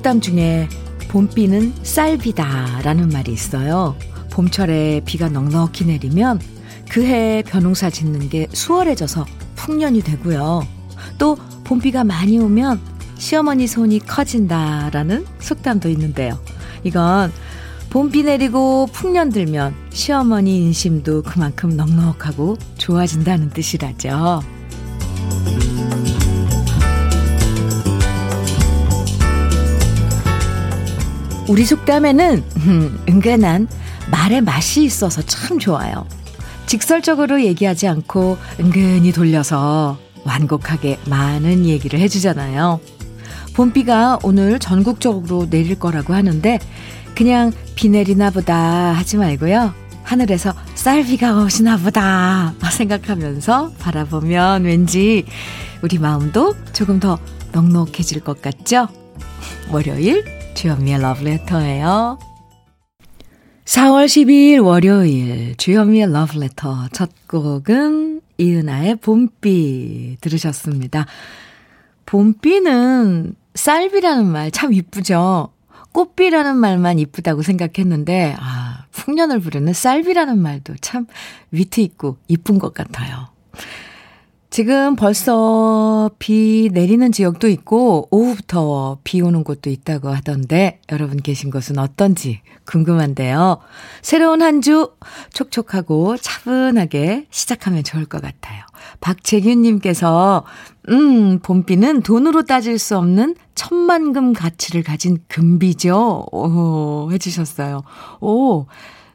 속담 중에 봄비는 쌀비다 라는 말이 있어요. 봄철에 비가 넉넉히 내리면 그해 벼농사 짓는 게 수월해져서 풍년이 되고요. 또 봄비가 많이 오면 시어머니 손이 커진다라는 속담도 있는데요. 이건 봄비 내리고 풍년 들면 시어머니 인심도 그만큼 넉넉하고 좋아진다는 뜻이라죠. 우리 속담에는 음, 은근한 말의 맛이 있어서 참 좋아요. 직설적으로 얘기하지 않고 은근히 돌려서 완곡하게 많은 얘기를 해주잖아요. 봄비가 오늘 전국적으로 내릴 거라고 하는데 그냥 비 내리나 보다 하지 말고요. 하늘에서 쌀비가 오시나 보다 생각하면서 바라보면 왠지 우리 마음도 조금 더 넉넉해질 것 같죠? 월요일 주현미의 러브레터예요. 4월 12일 월요일 주현미의 러브레터 첫 곡은 이은아의 봄비 들으셨습니다. 봄비는 쌀비라는 말 참 이쁘죠? 꽃비라는 말만 이쁘다고 생각했는데 아, 풍년을 부르는 쌀비라는 말도 참 위트 있고 이쁜 것 같아요. 지금 벌써 비 내리는 지역도 있고 오후부터 비 오는 곳도 있다고 하던데 여러분 계신 곳은 어떤지 궁금한데요. 새로운 한 주 촉촉하고 차분하게 시작하면 좋을 것 같아요. 박재균님께서 음 봄비는 돈으로 따질 수 없는 천만금 가치를 가진 금비죠. 오 해주셨어요. 오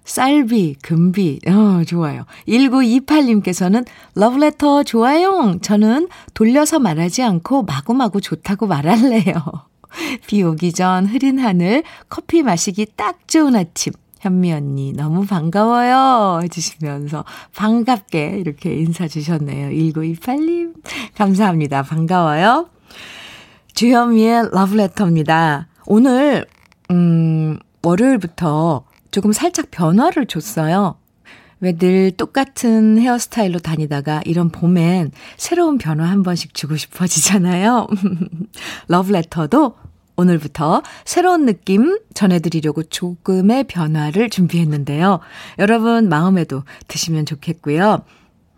쌀비, 금비, 어, 좋아요. 1928님께서는 러브레터 좋아요. 저는 돌려서 말하지 않고 마구마구 좋다고 말할래요. 비 오기 전 흐린 하늘, 커피 마시기 딱 좋은 아침. 현미 언니, 너무 반가워요. 해주시면서 반갑게 이렇게 인사 주셨네요. 1928님. 감사합니다. 반가워요. 주현미의 러브레터입니다. 오늘, 음, 월요일부터 조금 살짝 변화를 줬어요. 왜 늘 똑같은 헤어스타일로 다니다가 이런 봄엔 새로운 변화 한 번씩 주고 싶어지잖아요. 러브레터도 오늘부터 새로운 느낌 전해드리려고 조금의 변화를 준비했는데요. 여러분 마음에도 드시면 좋겠고요.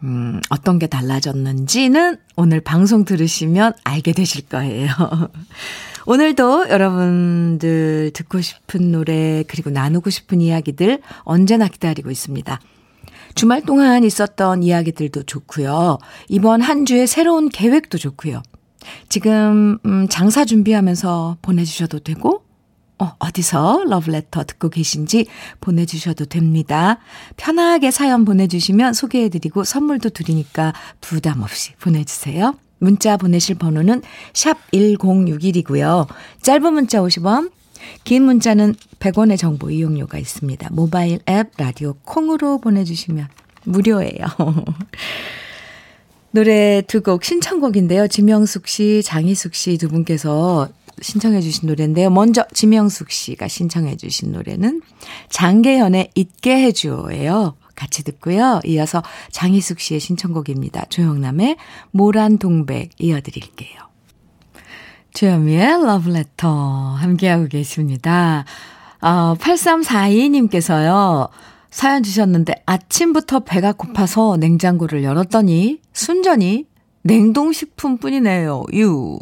음, 어떤 게 달라졌는지는 오늘 방송 들으시면 알게 되실 거예요. 오늘도 여러분들 듣고 싶은 노래 그리고 나누고 싶은 이야기들 언제나 기다리고 있습니다. 주말 동안 있었던 이야기들도 좋고요. 이번 한 주의 새로운 계획도 좋고요. 지금 음, 장사 준비하면서 보내주셔도 되고 어, 어디서 러브레터 듣고 계신지 보내주셔도 됩니다. 편하게 사연 보내주시면 소개해드리고 선물도 드리니까 부담 없이 보내주세요. 문자 보내실 번호는 샵 1061이고요. 짧은 문자 50원, 긴 문자는 100원의 정보 이용료가 있습니다. 모바일 앱 라디오 콩으로 보내주시면 무료예요. 노래 두 곡 신청곡인데요. 지명숙 씨, 장희숙 씨 두 분께서 신청해 주신 노래인데요. 먼저 지명숙 씨가 신청해 주신 노래는 장계현의 잊게 해줘예요. 같이 듣고요. 이어서 장희숙 씨의 신청곡입니다. 조영남의 모란 동백 이어드릴게요. 주현미의 러브레터 함께하고 계십니다. 어, 8342님께서요. 사연 주셨는데 아침부터 배가 고파서 냉장고를 열었더니 순전히 냉동식품 뿐이네요. 유.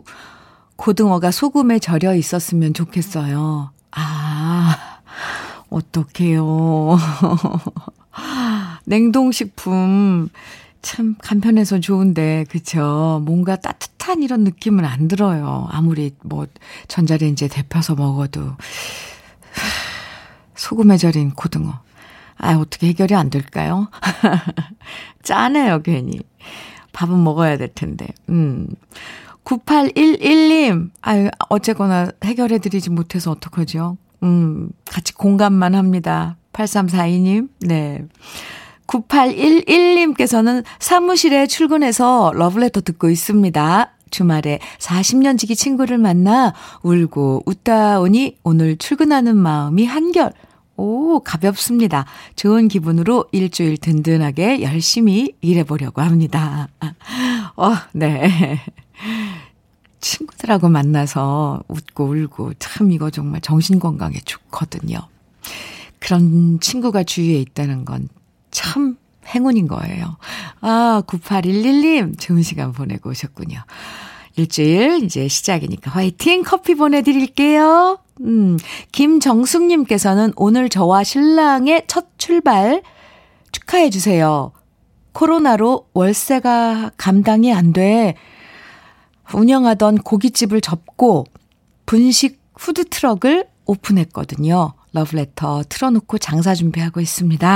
고등어가 소금에 절여 있었으면 좋겠어요. 아, 어떡해요. 냉동식품 참 간편해서 좋은데 그쵸 뭔가 따뜻한 이런 느낌은 안 들어요. 아무리 뭐 전자레인지에 데펴서 먹어도 소금에 절인 고등어. 아, 어떻게 해결이 안 될까요? 짜네요, 괜히. 밥은 먹어야 될 텐데. 음. 9811님, 아유, 어쨌거나 해결해 드리지 못해서 어떡하죠? 음, 같이 공감만 합니다. 8342님, 네. 9811님께서는 사무실에 출근해서 러브레터 듣고 있습니다. 주말에 40년 지기 친구를 만나 울고 웃다 오니 오늘 출근하는 마음이 한결, 오, 가볍습니다. 좋은 기분으로 일주일 든든하게 열심히 일해보려고 합니다. 어, 네. 친구들하고 만나서 웃고 울고 참 이거 정말 정신 건강에 좋거든요. 그런 친구가 주위에 있다는 건 참 행운인 거예요. 아, 9811님, 좋은 시간 보내고 오셨군요. 일주일 이제 시작이니까 화이팅! 커피 보내드릴게요. 음, 김정숙님께서는 오늘 저와 신랑의 첫 출발 축하해주세요. 코로나로 월세가 감당이 안 돼. 운영하던 고깃집을 접고 분식 푸드트럭을 오픈했거든요. 러브레터 틀어놓고 장사 준비하고 있습니다.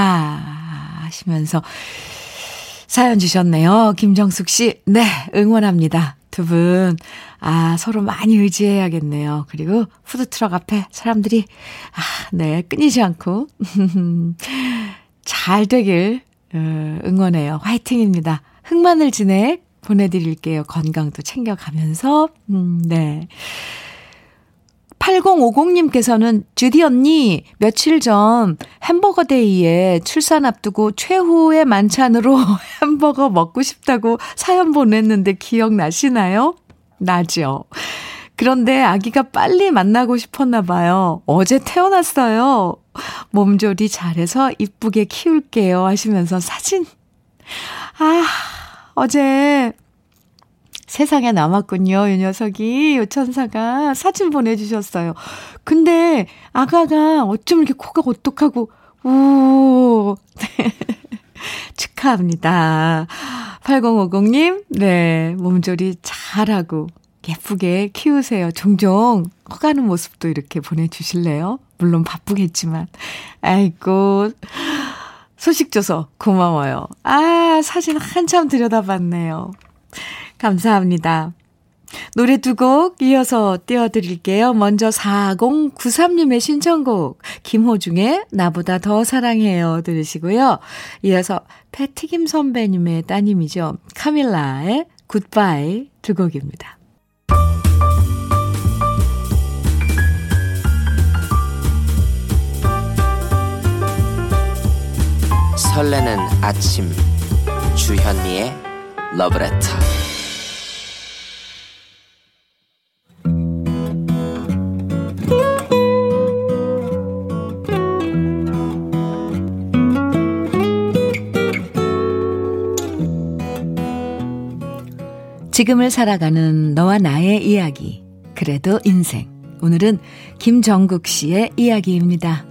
하시면서 사연 주셨네요. 김정숙 씨. 네, 응원합니다. 두 분. 아, 서로 많이 의지해야겠네요. 그리고 푸드트럭 앞에 사람들이, 아, 네, 끊이지 않고. 잘 되길 어, 응원해요. 화이팅입니다. 흑마늘 진액 보내드릴게요. 건강도 챙겨가면서. 음, 네. 8050님께서는 주디 언니 며칠 전 햄버거 데이에 출산 앞두고 최후의 만찬으로 햄버거 먹고 싶다고 사연 보냈는데 기억나시나요? 나죠. 그런데 아기가 빨리 만나고 싶었나 봐요. 어제 태어났어요. 몸조리 잘해서 이쁘게 키울게요 하시면서 사진 아, 어제 세상에 남았군요. 이 녀석이, 요 천사가 사진 보내주셨어요. 근데 아가가 어쩜 이렇게 코가 오똑하고, 우, 축하합니다. 8050님, 네, 몸조리 잘하고, 예쁘게 키우세요. 종종 커가는 모습도 이렇게 보내주실래요? 물론 바쁘겠지만. 아이고, 소식 줘서 고마워요. 아, 사진 한참 들여다봤네요. 감사합니다. 노래 두 곡 이어서 띄워드릴게요. 먼저 4093님의 신청곡 김호중의 나보다 더 사랑해요 들으시고요. 이어서 패티김 선배님의 따님이죠. 카밀라의 굿바이 두 곡입니다. 설레는 아침 주현미의 러브레터 지금을 살아가는 너와 나의 이야기. 그래도 인생. 오늘은 김정국 씨의 이야기입니다.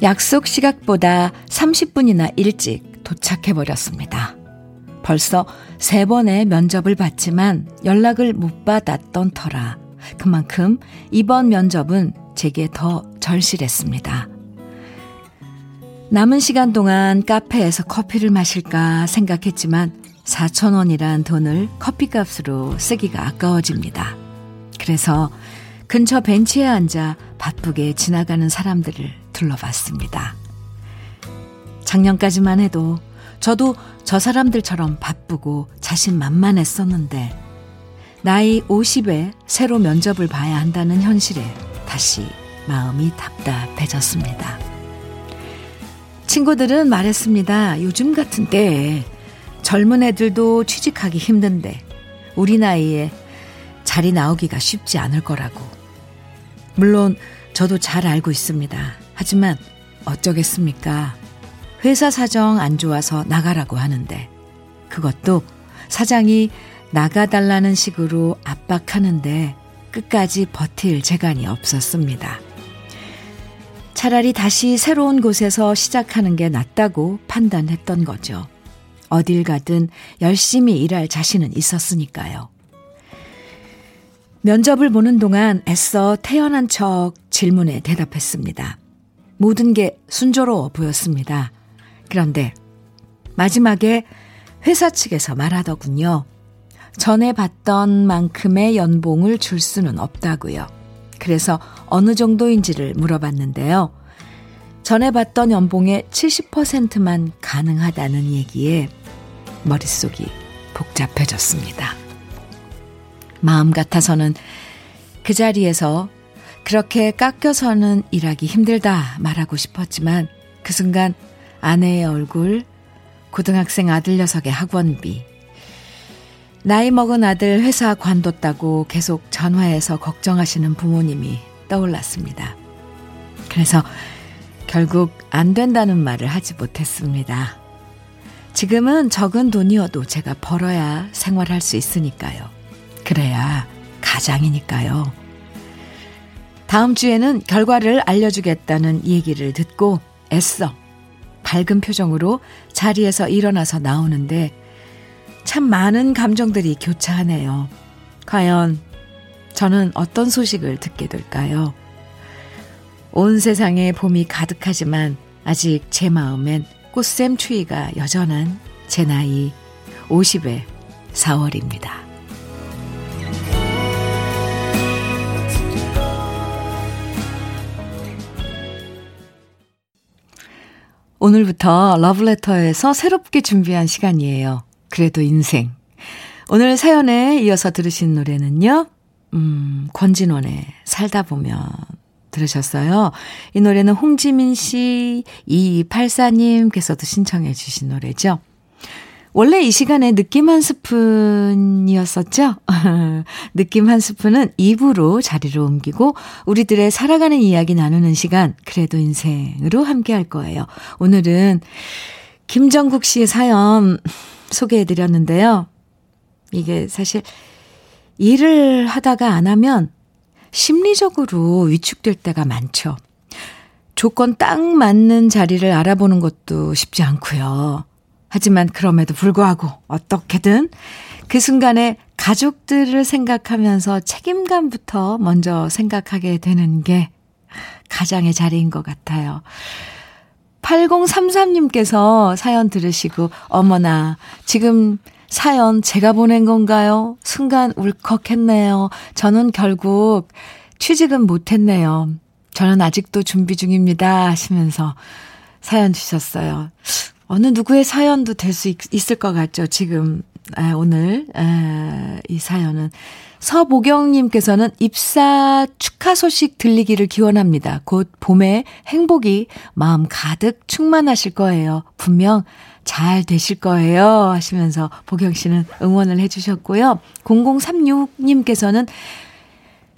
약속 시각보다 30분이나 일찍 도착해버렸습니다. 벌써 세 번의 면접을 봤지만 연락을 못 받았던 터라 그만큼 이번 면접은 제게 더 절실했습니다. 남은 시간 동안 카페에서 커피를 마실까 생각했지만 4천원이란 돈을 커피값으로 쓰기가 아까워집니다. 그래서 근처 벤치에 앉아 바쁘게 지나가는 사람들을 둘러봤습니다. 작년까지만 해도 저도 저 사람들처럼 바쁘고 자신 만만했었는데 나이 50에 새로 면접을 봐야 한다는 현실에 다시 마음이 답답해졌습니다. 친구들은 말했습니다. 요즘 같은 때에 젊은 애들도 취직하기 힘든데 우리 나이에 자리 나오기가 쉽지 않을 거라고. 물론 저도 잘 알고 있습니다. 하지만 어쩌겠습니까? 회사 사정 안 좋아서 나가라고 하는데 그것도 사장이 나가달라는 식으로 압박하는데 끝까지 버틸 재간이 없었습니다. 차라리 다시 새로운 곳에서 시작하는 게 낫다고 판단했던 거죠. 어딜 가든 열심히 일할 자신은 있었으니까요. 면접을 보는 동안 애써 태어난 척 질문에 대답했습니다. 모든 게 순조로워 보였습니다. 그런데 마지막에 회사 측에서 말하더군요. 전에 받던 만큼의 연봉을 줄 수는 없다고요. 그래서 어느 정도인지를 물어봤는데요. 전에 받던 연봉의 70%만 가능하다는 얘기에 머릿속이 복잡해졌습니다. 마음 같아서는 그 자리에서 그렇게 깎여서는 일하기 힘들다 말하고 싶었지만 그 순간 아내의 얼굴 고등학생 아들 녀석의 학원비, 나이 먹은 아들 회사 관뒀다고 계속 전화해서 걱정하시는 부모님이 떠올랐습니다. 그래서 결국 안 된다는 말을 하지 못했습니다. 지금은 적은 돈이어도 제가 벌어야 생활할 수 있으니까요. 그래야 가장이니까요. 다음 주에는 결과를 알려주겠다는 얘기를 듣고 애써 밝은 표정으로 자리에서 일어나서 나오는데 참 많은 감정들이 교차하네요. 과연 저는 어떤 소식을 듣게 될까요? 온 세상에 봄이 가득하지만 아직 제 마음엔 꽃샘 추위가 여전한 제 나이 50의 4월입니다. 오늘부터 러브레터에서 새롭게 준비한 시간이에요. 그래도 인생. 오늘 사연에 이어서 들으신 노래는요, 음, 권진원의 살다 보면 들으셨어요. 이 노래는 홍지민 씨, 2284님께서도 신청해 주신 노래죠. 원래 이 시간에 느낌 한 스푼이었었죠? 느낌 한 스푼은 2부로 자리를 옮기고 우리들의 살아가는 이야기 나누는 시간, 그래도 인생으로 함께 할 거예요. 오늘은 김정국 씨의 사연 소개해 드렸는데요. 이게 사실 일을 하다가 안 하면 심리적으로 위축될 때가 많죠. 조건 딱 맞는 자리를 알아보는 것도 쉽지 않고요. 하지만 그럼에도 불구하고 어떻게든 그 순간에 가족들을 생각하면서 책임감부터 먼저 생각하게 되는 게 가장의 자리인 것 같아요. 8033님께서 사연 들으시고, 어머나, 지금 사연 제가 보낸 건가요? 순간 울컥했네요. 저는 결국 취직은 못했네요. 저는 아직도 준비 중입니다. 하시면서 사연 주셨어요. 어느 누구의 사연도 될 수 있을 것 같죠. 지금, 아, 오늘, 아, 이 사연은. 서보경님께서는 입사 축하 소식 들리기를 기원합니다. 곧 봄에 행복이 마음 가득 충만하실 거예요. 분명 잘 되실 거예요. 하시면서 보경 씨는 응원을 해주셨고요. 0036님께서는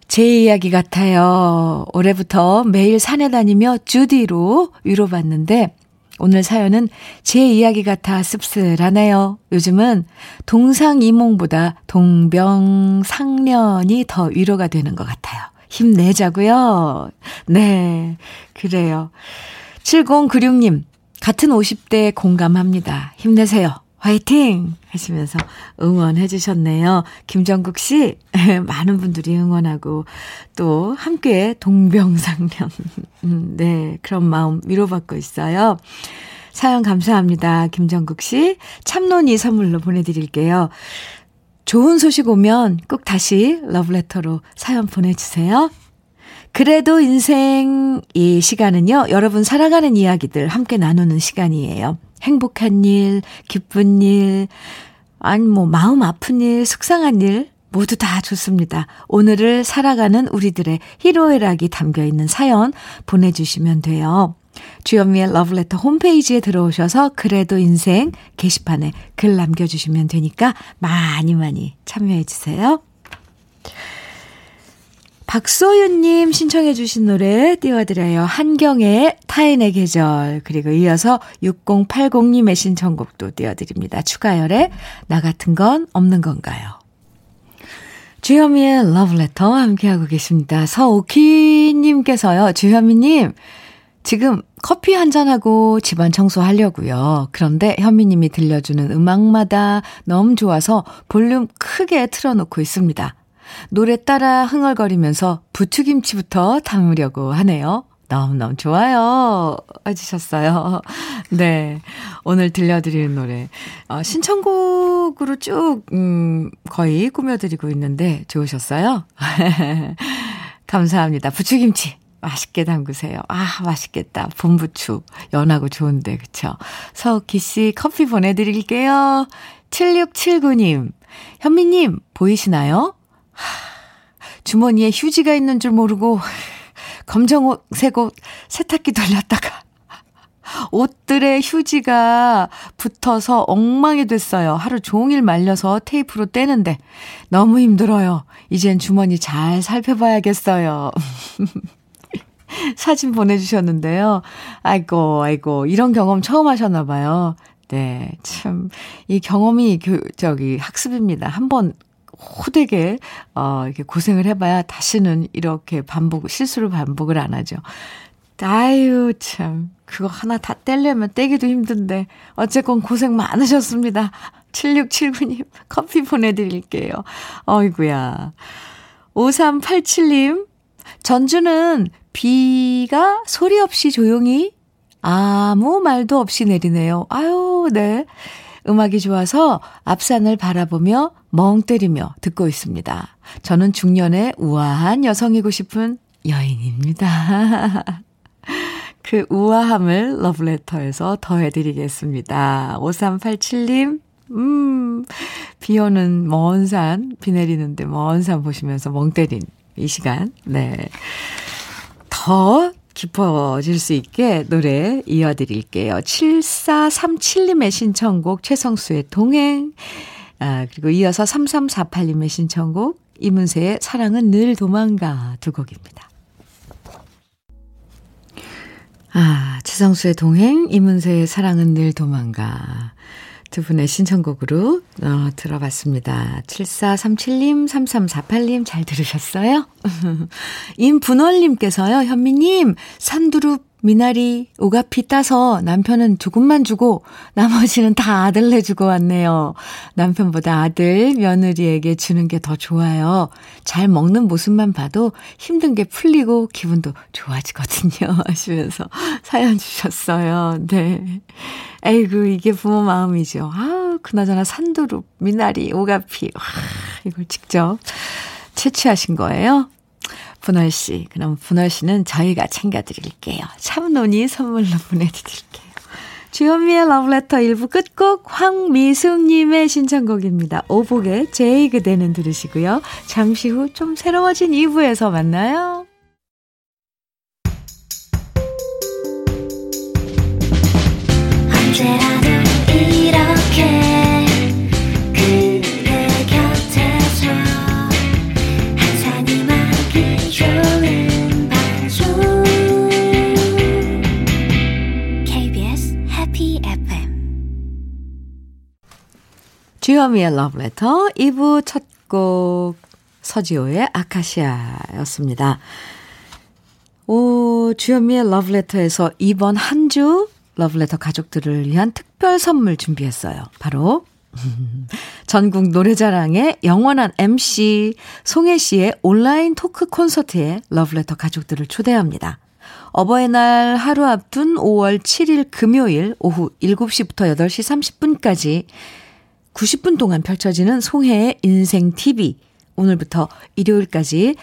제 이야기 같아요. 올해부터 매일 산에 다니며 주디로 위로받는데 오늘 사연은 제 이야기 같아 씁쓸하네요. 요즘은 동상이몽보다 동병상련이 더 위로가 되는 것 같아요. 힘내자고요. 네, 그래요. 7096님, 같은 50대 공감합니다. 힘내세요. 화이팅! 하시면서 응원해 주셨네요. 김정국 씨, 많은 분들이 응원하고 또 함께 동병상련. 음, 네, 그런 마음 위로받고 있어요. 사연 감사합니다. 김정국 씨. 참론이 선물로 보내드릴게요. 좋은 소식 오면 꼭 다시 러브레터로 사연 보내주세요. 그래도 인생 이 시간은요, 여러분 살아가는 이야기들 함께 나누는 시간이에요. 행복한 일, 기쁜 일, 아니 뭐 마음 아픈 일, 속상한 일 모두 다 좋습니다. 오늘을 살아가는 우리들의 희로애락이 담겨 있는 사연 보내주시면 돼요. 주현미의 러브레터 홈페이지에 들어오셔서 그래도 인생 게시판에 글 남겨주시면 되니까 많이 많이 참여해 주세요. 박소윤님 신청해주신 노래 띄워드려요. 한경의 타인의 계절. 그리고 이어서 6080님의 신청곡도 띄워드립니다. 추가열의 나 같은 건 없는 건가요? 주현미의 러브레터 함께하고 계십니다. 서오키님께서요. 주현미님, 지금 커피 한잔하고 집안 청소하려고요. 그런데 현미님이 들려주는 음악마다 너무 좋아서 볼륨 크게 틀어놓고 있습니다. 노래 따라 흥얼거리면서 부추김치부터 담으려고 하네요. 너무너무 좋아요. 해주셨어요. 네. 오늘 들려드리는 노래. 어, 신청곡으로 쭉, 음, 거의 꾸며드리고 있는데 좋으셨어요? 감사합니다. 부추김치. 맛있게 담그세요. 아, 맛있겠다. 봄부추. 연하고 좋은데, 그쵸? 서우키 씨 커피 보내드릴게요. 7679님. 현미님, 보이시나요? 주머니에 휴지가 있는 줄 모르고 검정색 옷 세탁기 돌렸다가 옷들의 휴지가 붙어서 엉망이 됐어요. 하루 종일 말려서 테이프로 떼는데 너무 힘들어요. 이젠 주머니 잘 살펴봐야겠어요. 사진 보내주셨는데요. 아이고, 아이고, 이런 경험 처음 하셨나봐요. 네, 참, 이 경험이 교, 저기 학습입니다. 한번 호되게, 어, 이렇게 고생을 해봐야 다시는 이렇게 반복, 실수를 반복을 안 하죠. 아유, 참. 그거 하나 다 떼려면 떼기도 힘든데. 어쨌건 고생 많으셨습니다. 7679님, 커피 보내드릴게요. 어이구야. 5387님, 전주는 비가 소리 없이 조용히 아무 말도 없이 내리네요. 아유, 네. 음악이 좋아서 앞산을 바라보며 멍 때리며 듣고 있습니다. 저는 중년의 우아한 여성이고 싶은 여인입니다. 그 우아함을 러브레터에서 더해드리겠습니다. 5387님, 음, 비 오는 먼 산, 비 내리는데 먼 산 보시면서 멍 때린 이 시간, 네. 더 깊어질 수 있게 노래 이어드릴게요. 7437님의 신청곡 최성수의 동행, 아, 그리고 이어서 3348님의 신청곡 이문세의 사랑은 늘 도망가 두 곡입니다. 아, 최성수의 동행, 이문세의 사랑은 늘 도망가. 두 분의 신청곡으로 어, 들어봤습니다. 7437님, 3348님 잘 들으셨어요? 임분월님께서요, 현미님, 산두릅 미나리, 오가피 따서 남편은 조금만 주고 나머지는 다 아들 내 주고 왔네요. 남편보다 아들, 며느리에게 주는 게 더 좋아요. 잘 먹는 모습만 봐도 힘든 게 풀리고 기분도 좋아지거든요. 하시면서 사연 주셨어요. 네. 에이구, 이게 부모 마음이죠. 아, 그나저나 산두릅, 미나리, 오가피. 와, 이걸 직접 채취하신 거예요? 분월 씨. 그럼 분월 씨는 저희가 챙겨드릴게요. 참논이 선물로 보내드릴게요. 주현미의 러브레터 1부 끝곡 황미숙님의 신청곡입니다. 오복의 제이 그대는 들으시고요. 잠시 후 좀 새로워진 2부에서 만나요. 언제라도 이렇게 주현미의 러브레터 2부 첫 곡 서지호의 아카시아였습니다. 오, 주현미의 러브레터에서 이번 한 주 러브레터 가족들을 위한 특별 선물 준비했어요. 바로 전국 노래자랑의 영원한 MC 송혜 씨의 온라인 토크 콘서트에 러브레터 가족들을 초대합니다. 어버이날 하루 앞둔 5월 7일 금요일 오후 7시부터 8시 30분까지 90분 동안 펼쳐지는 송혜의 인생 TV. 오늘부터 일요일까지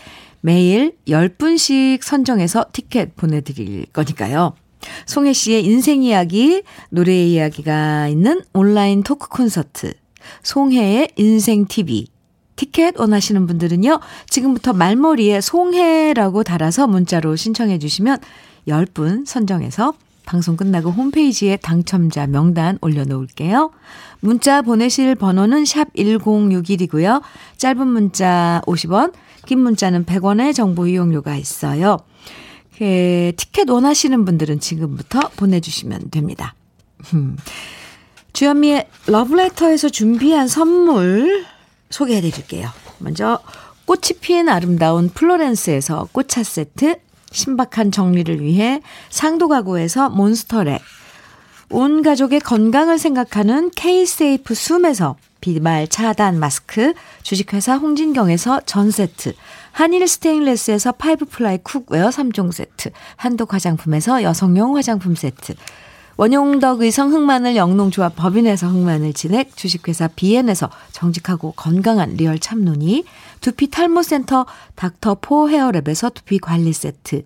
매일 10분씩 선정해서 티켓 보내드릴 거니까요. 송혜 씨의 인생 이야기, 노래 이야기가 있는 온라인 토크 콘서트, 송혜의 인생 TV. 티켓 원하시는 분들은요, 지금부터 말머리에 송혜라고 달아서 문자로 신청해 주시면 10분 선정해서 방송 끝나고 홈페이지에 당첨자 명단 올려놓을게요. 문자 보내실 번호는 샵 1061이고요. 짧은 문자 50원, 긴 문자는 100원의 정보 이용료가 있어요. 그, 티켓 원하시는 분들은 지금부터 보내주시면 됩니다. 주현미의 러브레터에서 준비한 선물 소개해 드릴게요. 먼저 꽃이 피인 아름다운 플로렌스에서 꽃차 세트 신박한 정리를 위해 상도 가구에서 몬스터렉, 온 가족의 건강을 생각하는 K-세이프 숨에서 비말 차단 마스크, 주식회사 홍진경에서 전 세트, 한일 스테인레스에서 five ply cookware 3종 세트, 한독 화장품에서 여성용 화장품 세트, 원용덕 의성 흑마늘 영농조합 법인에서 흑마늘 진액, 주식회사 비엔에서 정직하고 건강한 real 참눈이, 두피 탈모센터 닥터포 헤어랩에서 두피 관리 세트,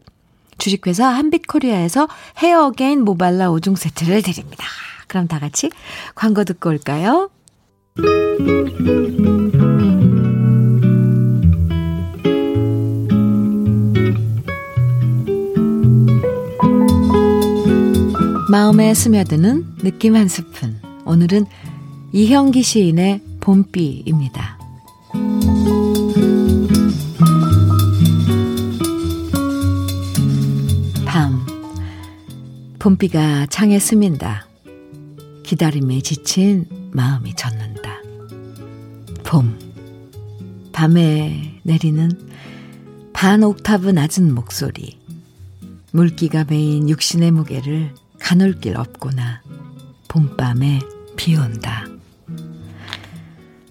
주식회사 한빛코리아에서 헤어 어게인 모발라 5종 세트를 드립니다. 그럼 다 같이 광고 듣고 올까요? 마음에 스며드는 느낌 한 스푼. 오늘은 이형기 시인의 봄비입니다. 밤. 봄비가 창에 스민다. 기다림에 지친 마음이 젖는다. 봄. 밤에 내리는 반 옥타브 낮은 목소리. 물기가 메인 육신의 무게를 가눌 길 없구나. 봄밤에 비 온다.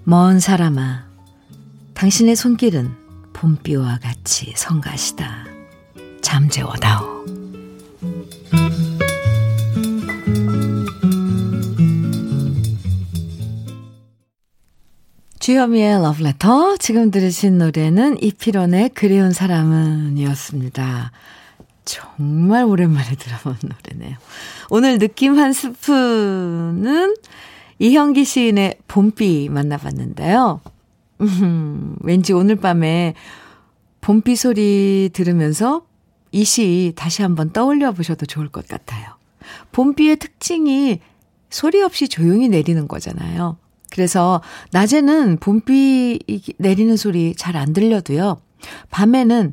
먼 사람아, 당신의 손길은 봄비와 같이 성가시다. 잠재워다오. 주현미의 러브레터. 지금 들으신 노래는 이필원의 그리운 사람은 이었습니다. 정말 오랜만에 들어본 노래네요. 오늘 느낌 한 스푼은 이형기 시인의 봄비 만나봤는데요. 음, 왠지 오늘 밤에 봄비 소리 들으면서 이 시 다시 한번 떠올려 보셔도 좋을 것 같아요. 봄비의 특징이 소리 없이 조용히 내리는 거잖아요. 그래서 낮에는 봄비 내리는 소리 잘 안 들려도요. 밤에는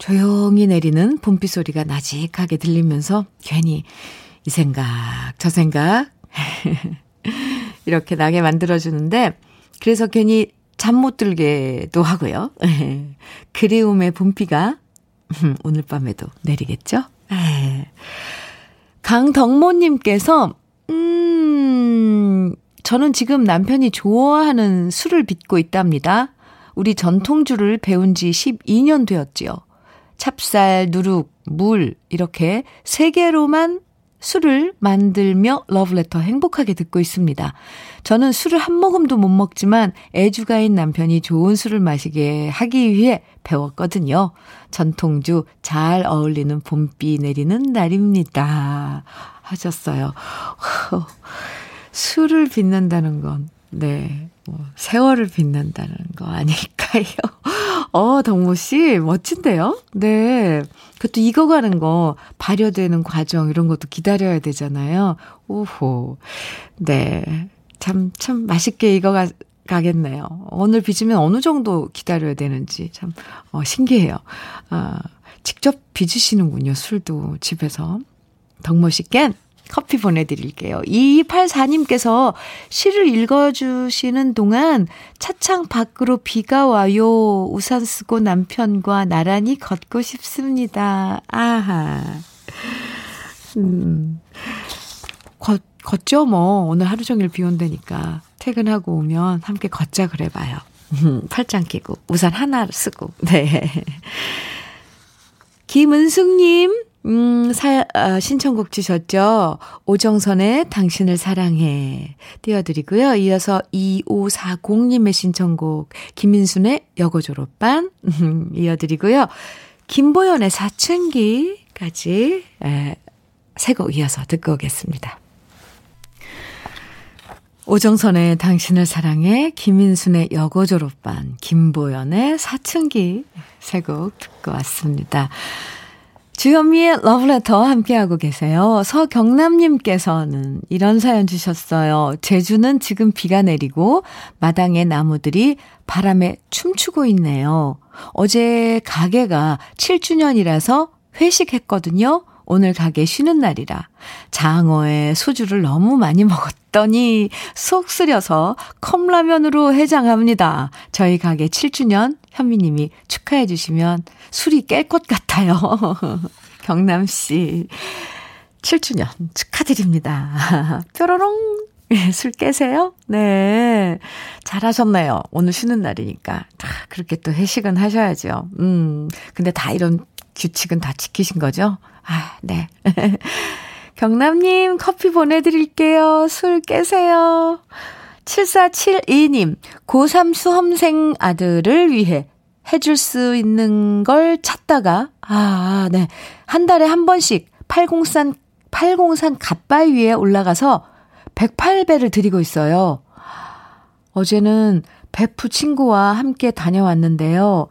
조용히 내리는 봄비 소리가 나직하게 들리면서 괜히 이 생각, 저 생각 이렇게 나게 만들어주는데 그래서 괜히 잠 못 들게도 하고요. 그리움의 봄비가 오늘 밤에도 내리겠죠? 강덕모님께서 음, 저는 지금 남편이 좋아하는 술을 빚고 있답니다. 우리 전통주를 배운 지 12년 되었지요. 찹쌀, 누룩, 물, 이렇게 세 개로만 술을 만들며 러브레터 행복하게 듣고 있습니다. 저는 술을 한 모금도 못 먹지만 애주가인 남편이 좋은 술을 마시게 하기 위해 배웠거든요. 전통주 잘 어울리는 봄비 내리는 날입니다. 하셨어요. 술을 빚는다는 건, 네, 뭐, 세월을 빚는다는 거 아닐까요? 어, 덕모 씨, 멋진데요? 네. 그것도 익어가는 거, 발효되는 과정, 이런 것도 기다려야 되잖아요. 오호. 네. 참, 참 맛있게 익어가, 가겠네요. 오늘 빚으면 어느 정도 기다려야 되는지 참, 어, 신기해요. 아, 직접 빚으시는군요, 술도 집에서. 덕모 씨께 커피 보내드릴게요. 2284님께서 시를 읽어주시는 동안 차창 밖으로 비가 와요. 우산 쓰고 남편과 나란히 걷고 싶습니다. 아하. 음. 걷, 걷죠, 뭐. 오늘 하루 종일 비 온다니까. 퇴근하고 오면 함께 걷자 그래봐요. 팔짱 끼고, 우산 하나 쓰고, 네. 김은숙님, 음, 사, 아, 신청곡 주셨죠? 오정선의 당신을 사랑해. 띄워드리고요. 이어서 2540님의 신청곡, 김민순의 여고 졸업반. 이어드리고요. 김보연의 사춘기까지, 에, 세곡 이어서 듣고 오겠습니다. 오정선의 당신을 사랑해, 김인순의 여고 졸업반, 김보연의 사춘기 세 곡 듣고 왔습니다. 주현미의 러브레터 함께하고 계세요. 서경남님께서는 이런 사연 주셨어요. 제주는 지금 비가 내리고 마당에 나무들이 바람에 춤추고 있네요. 어제 가게가 7주년이라서 회식했거든요. 오늘 가게 쉬는 날이라 장어에 소주를 너무 많이 먹었더니 속 쓰려서 컵라면으로 해장합니다. 저희 가게 7주년 현미님이 축하해 주시면 술이 깰 것 같아요. 경남 씨. 7주년 축하드립니다. 뾰로롱. 술 깨세요? 네. 잘하셨네요. 오늘 쉬는 날이니까. 다 그렇게 또 회식은 하셔야죠. 음. 근데 다 이런 규칙은 다 지키신 거죠? 아, 네. 경남님 커피 보내드릴게요. 술 깨세요. 7472님, 고3 수험생 아들을 위해 해줄 수 있는 걸 찾다가, 아, 네. 한 달에 한 번씩 팔공산, 팔공산 갓바위 위에 올라가서 108배를 드리고 있어요. 어제는 베프 친구와 함께 다녀왔는데요.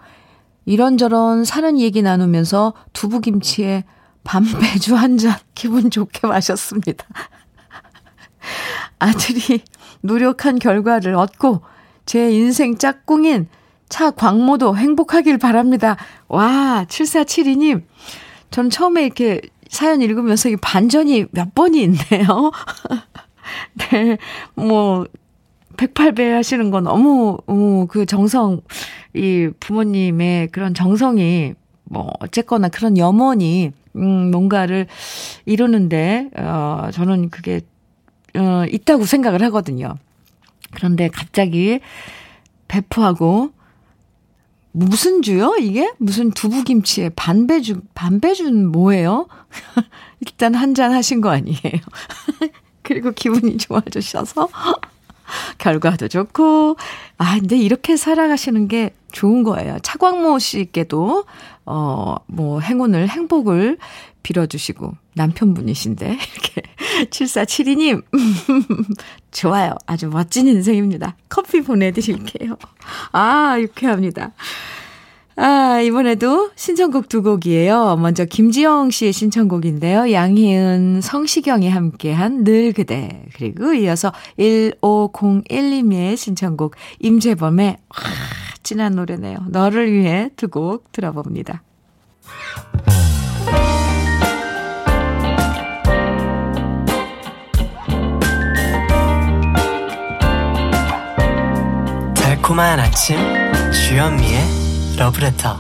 이런저런 사는 얘기 나누면서 두부김치에 밤배주 한 잔 기분 좋게 마셨습니다. 아들이 노력한 결과를 얻고 제 인생 짝꿍인 차 광모도 행복하길 바랍니다. 와, 7472님. 전 처음에 이렇게 사연 읽으면서 이 반전이 몇 번이 있네요. 네, 뭐, 108배 하시는 건 너무, 어, 그 정성, 이 부모님의 그런 정성이, 뭐, 어쨌거나 그런 염원이, 음, 뭔가를 이루는데, 어, 저는 그게, 어, 있다고 생각을 하거든요. 그런데 갑자기 배포하고, 무슨 주요? 이게? 무슨 두부김치에 반배주, 반배주는 뭐예요? 일단 한 잔 하신 거 아니에요? 그리고 기분이 좋아지셔서 결과도 좋고, 아, 근데 이렇게 살아가시는 게 좋은 거예요. 차광모 씨께도, 어, 뭐, 행운을, 행복을 빌어주시고, 남편분이신데, 이렇게. 7472님, 좋아요. 아주 멋진 인생입니다. 커피 보내드릴게요. 아, 유쾌합니다. 아, 이번에도 신청곡 두 곡이에요. 먼저 김지영 씨의 신청곡인데요. 양희은, 성시경이 함께한 늘 그대. 그리고 이어서 1501님의 신청곡 임재범의 와, 진한 노래네요. 너를 위해 두 곡 들어봅니다. 달콤한 아침 주현미의 러브레터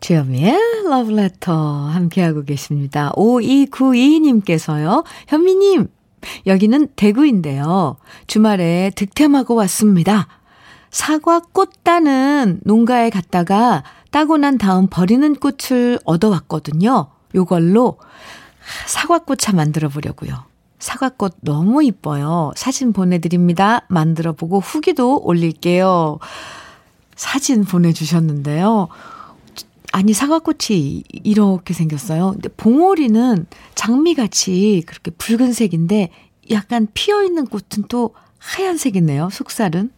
주현미의 러브레터 함께하고 계십니다. 5292님께서요. 현미님, 여기는 대구인데요. 주말에 득템하고 왔습니다. 사과 꽃 따는 농가에 갔다가 따고 난 다음 버리는 꽃을 얻어왔거든요. 요걸로 사과꽃차 만들어 보려고요. 사과꽃 너무 이뻐요. 사진 보내드립니다. 만들어 보고 후기도 올릴게요. 사진 보내주셨는데요. 아니, 사과꽃이 이렇게 생겼어요. 근데 봉오리는 장미같이 그렇게 붉은색인데 약간 피어 있는 꽃은 또 하얀색이네요. 속살은.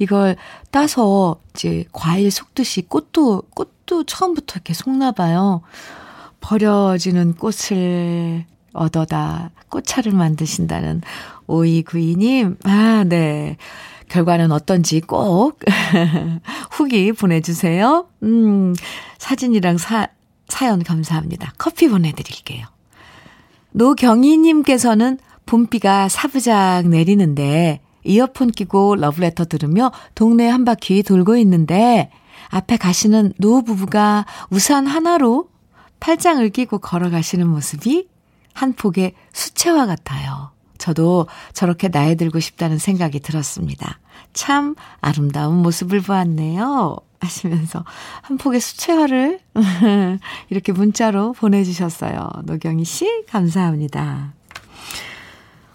이걸 따서 이제 과일 속듯이 꽃도, 꽃도 처음부터 이렇게 속나 봐요. 버려지는 꽃을 얻어다 꽃차를 만드신다는 오이구이님. 아, 네. 결과는 어떤지 꼭 후기 보내주세요. 음, 사진이랑 사, 사연 감사합니다. 커피 보내드릴게요. 노경희님께서는 봄비가 사부작 내리는데 이어폰 끼고 러브레터 들으며 동네 한 바퀴 돌고 있는데 앞에 가시는 노부부가 우산 하나로 팔짱을 끼고 걸어가시는 모습이 한 폭의 수채화 같아요. 저도 저렇게 나이 들고 싶다는 생각이 들었습니다. 참 아름다운 모습을 보았네요. 하시면서 한 폭의 수채화를 이렇게 문자로 보내주셨어요. 노경희 씨, 감사합니다.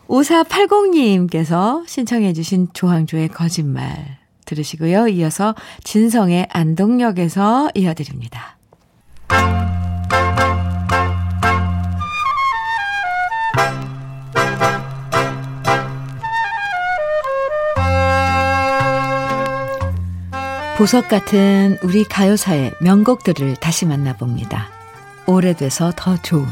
5480님께서 신청해주신 조항조의 거짓말 들으시고요. 이어서 진성의 안동역에서 이어드립니다. 보석 같은 우리 가요사의 명곡들을 다시 만나봅니다. 오래돼서 더 좋은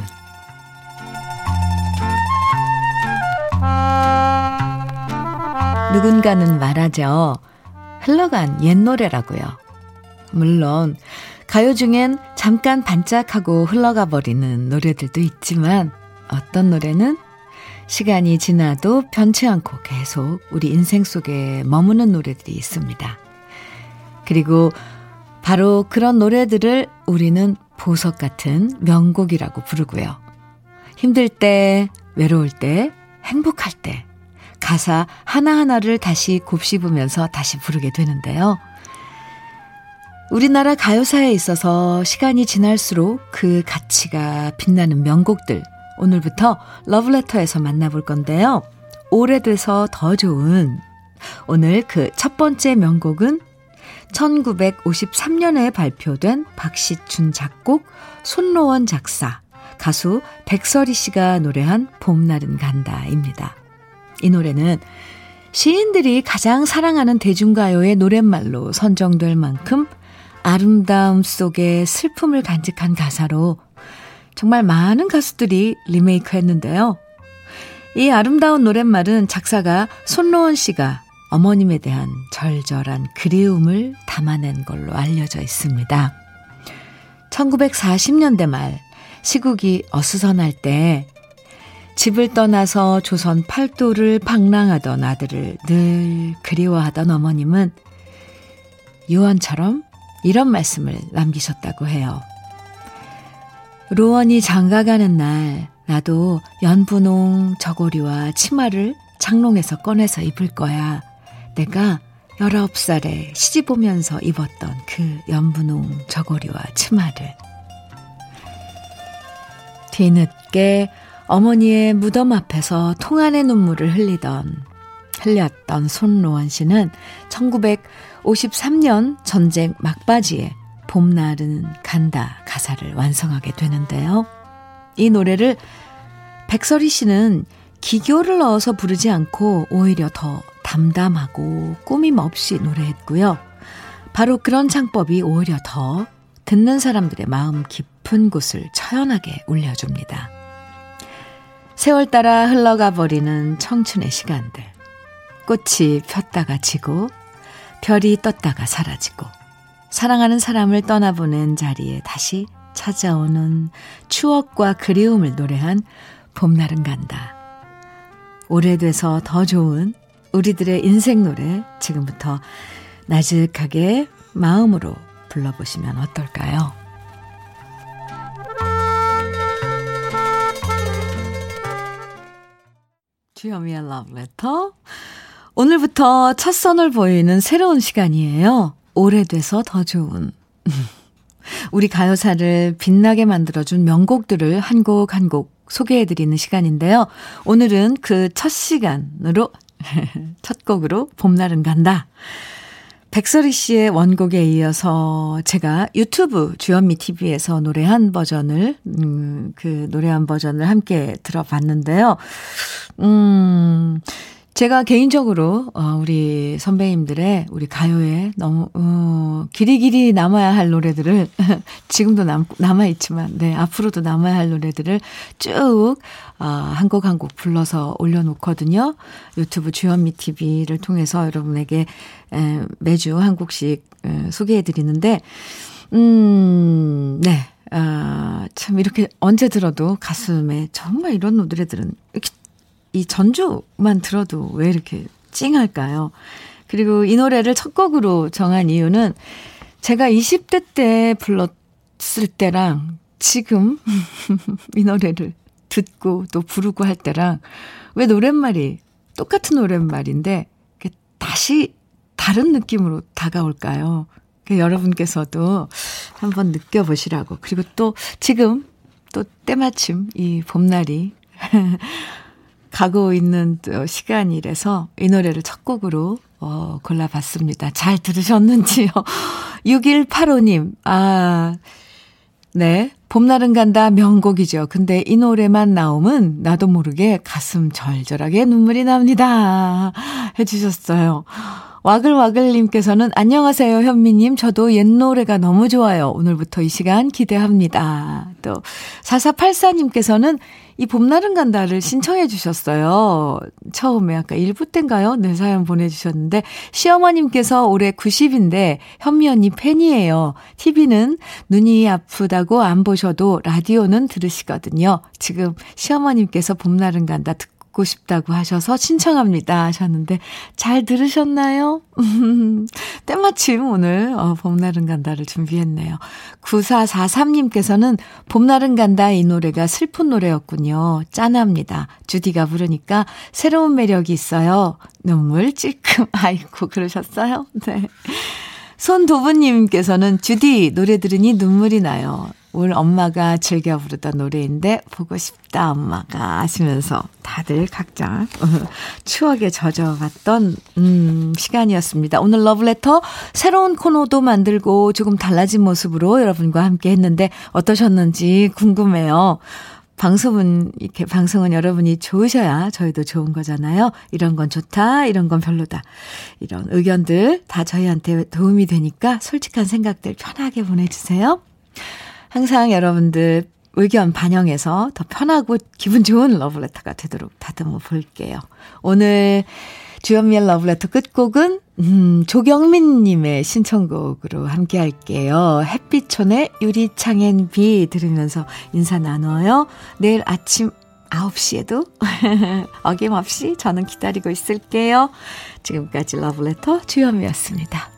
누군가는 말하죠. 흘러간 옛 노래라고요. 물론 가요 중엔 잠깐 반짝하고 흘러가 버리는 노래들도 있지만 어떤 노래는 시간이 지나도 변치 않고 계속 우리 인생 속에 머무는 노래들이 있습니다. 그리고 바로 그런 노래들을 우리는 보석 같은 명곡이라고 부르고요. 힘들 때, 외로울 때, 행복할 때, 가사 하나하나를 다시 곱씹으면서 다시 부르게 되는데요. 우리나라 가요사에 있어서 시간이 지날수록 그 가치가 빛나는 명곡들, 오늘부터 러브레터에서 만나볼 건데요. 오래돼서 더 좋은 오늘 그 첫 번째 명곡은 1953년에 발표된 박시춘 작곡, 손로원 작사, 가수 백설이 씨가 노래한 봄날은 간다입니다. 이 노래는 시인들이 가장 사랑하는 대중가요의 노랫말로 선정될 만큼 아름다움 속에 슬픔을 간직한 가사로 정말 많은 가수들이 리메이크 했는데요. 이 아름다운 노랫말은 작사가 손로원 씨가 어머님에 대한 절절한 그리움을 담아낸 걸로 알려져 있습니다. 1940년대 말 시국이 어수선할 때 집을 떠나서 조선 팔도를 방랑하던 아들을 늘 그리워하던 어머님은 유언처럼 이런 말씀을 남기셨다고 해요. 로원이 장가가는 날 나도 연분홍 저고리와 치마를 장롱에서 꺼내서 입을 거야. 내가 19살에 시집 오면서 입었던 그 연분홍 저고리와 치마를. 뒤늦게 어머니의 무덤 앞에서 통안의 눈물을 흘리던, 흘렸던 손로원 씨는 1953년 전쟁 막바지에 봄날은 간다 가사를 완성하게 되는데요. 이 노래를 백설이 씨는 기교를 넣어서 부르지 않고 오히려 더 담담하고 꾸밈 없이 노래했고요. 바로 그런 창법이 오히려 더 듣는 사람들의 마음 깊은 곳을 처연하게 울려줍니다. 세월 따라 흘러가 버리는 청춘의 시간들. 꽃이 폈다가 지고, 별이 떴다가 사라지고, 사랑하는 사람을 떠나보낸 자리에 다시 찾아오는 추억과 그리움을 노래한 봄날은 간다. 오래돼서 더 좋은 우리들의 인생 노래 지금부터 나직하게 마음으로 불러보시면 어떨까요? 주현미의 러브레터. 오늘부터 첫 선을 보이는 새로운 시간이에요. 오래돼서 더 좋은. 우리 가요사를 빛나게 만들어준 명곡들을 한 곡 한곡 소개해드리는 시간인데요. 오늘은 그 첫 시간으로, 첫 곡으로 봄날은 간다. 백설이 씨의 원곡에 이어서 제가 유튜브 주현미 TV에서 노래한 버전을, 음, 그 노래한 버전을 함께 들어봤는데요. 음, 제가 개인적으로 어, 우리 선배님들의 우리 가요에 너무 어, 길이 길이 남아야 할 노래들을 지금도 남, 남아 있지만 네 앞으로도 남아야 할 노래들을 쭉 어, 한곡 한 곡 불러서 올려놓거든요. 유튜브 주현미 TV를 통해서 여러분에게 에, 매주 한 곡씩 에, 소개해드리는데 음, 네. 아, 참, 이렇게 언제 들어도 가슴에 정말 이런 노래들은 이렇게 이 전주만 들어도 왜 이렇게 찡할까요? 그리고 이 노래를 첫 곡으로 정한 이유는 제가 20대 때 불렀을 때랑 지금 이 노래를 듣고 또 부르고 할 때랑 왜 노랫말이 똑같은 노랫말인데 다시 다른 느낌으로 다가올까요? 여러분께서도 한번 느껴보시라고. 그리고 또 지금 또 때마침 이 봄날이 가고 있는 시간이라서 이 노래를 첫 곡으로 어, 골라봤습니다. 잘 들으셨는지요? 6185님, 아, 네. 봄날은 간다 명곡이죠. 근데 이 노래만 나오면 나도 모르게 가슴 절절하게 눈물이 납니다. 해주셨어요. 와글와글님께서는 안녕하세요, 현미님. 저도 옛 노래가 너무 좋아요. 오늘부터 이 시간 기대합니다. 또, 4484님께서는 이 봄날은 간다를 신청해 주셨어요. 처음에 아까 1부 땐가요? 네, 사연 보내주셨는데, 시어머님께서 올해 90인데, 현미 언니 팬이에요. TV는 눈이 아프다고 안 보셔도 라디오는 들으시거든요. 지금 시어머님께서 봄날은 간다 듣고 듣고 싶다고 하셔서 신청합니다 하셨는데 잘 들으셨나요? 때마침 오늘 어, 봄날은 간다를 준비했네요. 9443님께서는 봄날은 간다 이 노래가 슬픈 노래였군요. 짠합니다. 주디가 부르니까 새로운 매력이 있어요. 눈물 찔끔 아이고 그러셨어요? 네. 손도부님께서는 주디 노래 들으니 눈물이 나요. 울 엄마가 즐겨 부르던 노래인데 보고 싶다 엄마가 하시면서 다들 각자 추억에 젖어갔던 음, 시간이었습니다. 오늘 러브레터 새로운 코너도 만들고 조금 달라진 모습으로 여러분과 함께 했는데 어떠셨는지 궁금해요. 방송은, 이렇게 방송은 여러분이 좋으셔야 저희도 좋은 거잖아요. 이런 건 좋다, 이런 건 별로다. 이런 의견들 다 저희한테 도움이 되니까 솔직한 생각들 편하게 보내주세요. 항상 여러분들 의견 반영해서 더 편하고 기분 좋은 러브레터가 되도록 다듬어 볼게요. 오늘 주연미의 러브레터 끝곡은 음, 조경민님의 신청곡으로 함께 할게요. 햇빛촌의 유리창엔 비 들으면서 인사 나눠요. 내일 아침 9시에도 어김없이 저는 기다리고 있을게요. 지금까지 러브레터 주연미였습니다.